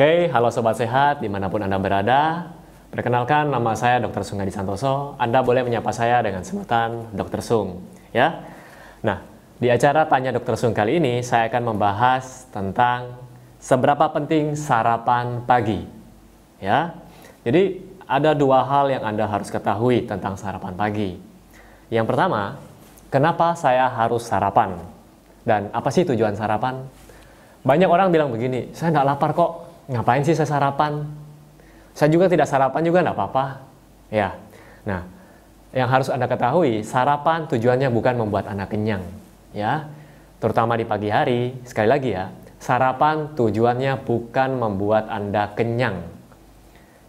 Oke, halo Sobat Sehat di mana pun Anda berada. Perkenalkan nama saya Dr. Sungadi Santoso. Anda boleh menyapa saya dengan sebutan Dr. Sung. Ya. Nah, di acara Tanya Dr. Sung kali ini saya akan membahas tentang seberapa penting sarapan pagi. Ya. Jadi ada dua hal yang Anda harus ketahui tentang sarapan pagi. Yang pertama, kenapa saya harus sarapan? Dan apa sih tujuan sarapan? Banyak orang bilang begini, saya nggak lapar kok, ngapain sih saya sarapan? Saya juga tidak sarapan juga nggak apa-apa. Ya, nah yang harus anda ketahui sarapan tujuannya bukan membuat anda kenyang, ya, terutama di pagi hari. Sekali lagi ya, sarapan tujuannya bukan membuat anda kenyang.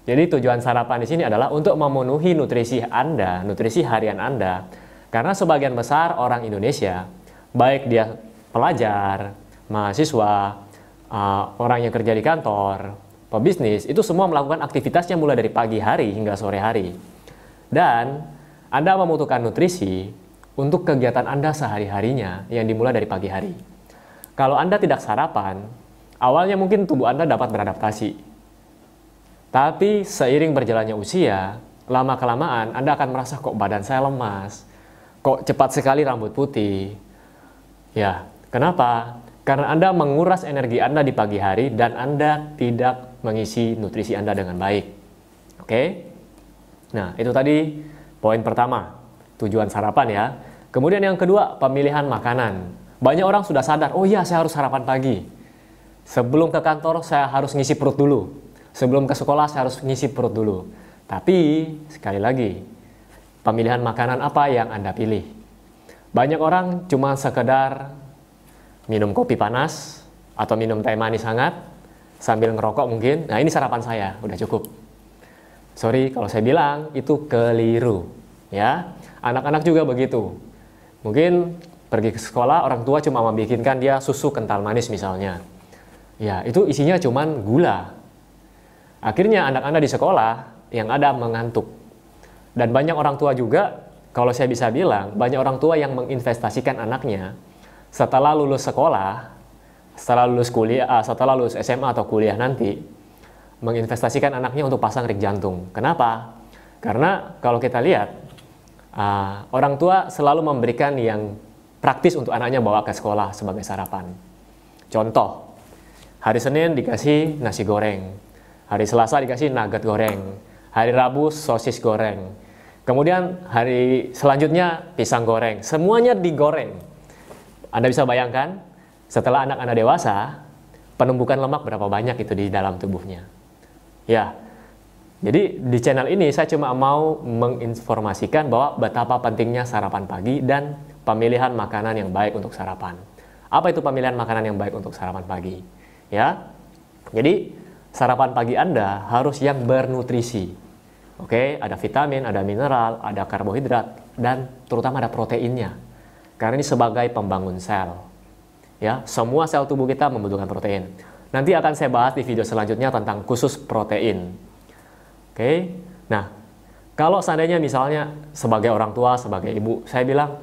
Jadi tujuan sarapan di sini adalah untuk memenuhi nutrisi anda, nutrisi harian anda. Karena sebagian besar orang Indonesia, baik dia pelajar, mahasiswa, uh, orang yang kerja di kantor, pebisnis, itu semua melakukan aktivitasnya mulai dari pagi hari hingga sore hari. Dan Anda membutuhkan nutrisi untuk kegiatan Anda sehari-harinya yang dimulai dari pagi hari. Kalau Anda tidak sarapan, awalnya mungkin tubuh Anda dapat beradaptasi. Tapi seiring berjalannya usia, lama-kelamaan Anda akan merasa kok badan saya lemas, kok cepat sekali rambut putih. Ya, kenapa? Karena Anda menguras energi Anda di pagi hari dan Anda tidak mengisi nutrisi Anda dengan baik. Oke? Nah, itu tadi poin pertama, tujuan sarapan ya. Kemudian yang kedua, pemilihan makanan. Banyak orang sudah sadar, oh iya saya harus sarapan pagi. Sebelum ke kantor saya harus ngisi perut dulu. Sebelum ke sekolah saya harus ngisi perut dulu. Tapi sekali lagi, pemilihan makanan apa yang Anda pilih? Banyak orang cuma sekedar minum kopi panas atau minum teh manis hangat sambil ngerokok mungkin. Nah ini sarapan saya, udah cukup. Sorry kalau saya bilang itu keliru. Ya, anak-anak juga begitu. Mungkin pergi ke sekolah orang tua cuma membikinkan dia susu kental manis misalnya. Ya itu isinya cuman gula. Akhirnya anak-anak di sekolah yang ada mengantuk. Dan banyak orang tua juga, kalau saya bisa bilang, banyak orang tua yang menginvestasikan anaknya setelah lulus sekolah, setelah lulus kuliah, uh, setelah lulus SMA atau kuliah nanti, menginvestasikan anaknya untuk pasang rig jantung. Kenapa? Karena kalau kita lihat, uh, orang tua selalu memberikan yang praktis untuk anaknya bawa ke sekolah sebagai sarapan. Contoh, hari Senin dikasih nasi goreng, hari Selasa dikasih nugget goreng, hari Rabu sosis goreng, kemudian hari selanjutnya pisang goreng, semuanya digoreng anda bisa bayangkan, setelah anak Anda dewasa, penumbukan lemak berapa banyak itu di dalam tubuhnya. Ya, jadi di channel ini saya cuma mau menginformasikan bahwa betapa pentingnya sarapan pagi dan pemilihan makanan yang baik untuk sarapan. Apa itu pemilihan makanan yang baik untuk sarapan pagi? Ya, jadi sarapan pagi Anda harus yang bernutrisi. Oke, ada vitamin, ada mineral, ada karbohidrat, dan terutama ada proteinnya. Karena ini sebagai pembangun sel. Ya, semua sel tubuh kita membutuhkan protein. Nanti akan saya bahas di video selanjutnya tentang khusus protein. Oke. Nah, kalau seandainya misalnya sebagai orang tua, sebagai ibu, saya bilang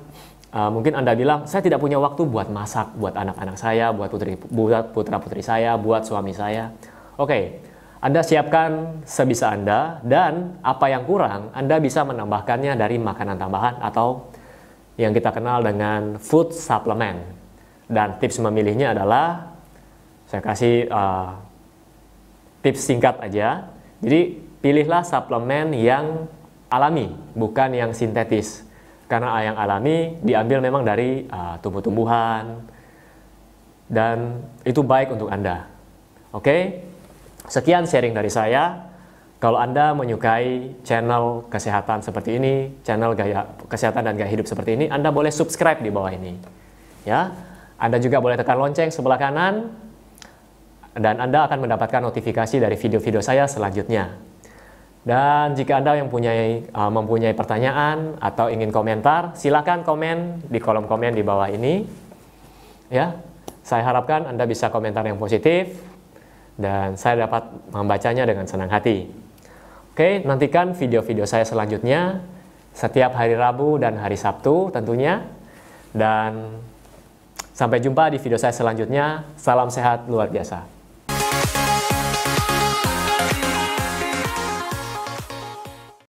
uh, mungkin Anda bilang, saya tidak punya waktu buat masak buat anak-anak saya, buat putri buat putra-putri saya, buat suami saya. Oke. Anda siapkan sebisa Anda dan apa yang kurang Anda bisa menambahkannya dari makanan tambahan atau yang kita kenal dengan food supplement. Dan tips memilihnya adalah saya kasih uh, tips singkat aja. Jadi pilihlah suplemen yang alami, bukan yang sintetis. Karena yang alami diambil memang dari uh, tumbuh-tumbuhan dan itu baik untuk Anda. Oke? Sekian sharing dari saya. Kalau Anda menyukai channel kesehatan seperti ini, channel gaya kesehatan dan gaya hidup seperti ini, Anda boleh subscribe di bawah ini. Ya. Anda juga boleh tekan lonceng sebelah kanan dan Anda akan mendapatkan notifikasi dari video-video saya selanjutnya. Dan jika Anda yang punya uh, mempunyai pertanyaan atau ingin komentar, silakan komen di kolom komen di bawah ini. Ya. Saya harapkan Anda bisa komentar yang positif dan saya dapat membacanya dengan senang hati. Oke, nantikan video-video saya selanjutnya setiap hari Rabu dan hari Sabtu tentunya. Dan sampai jumpa di video saya selanjutnya. Salam sehat luar biasa.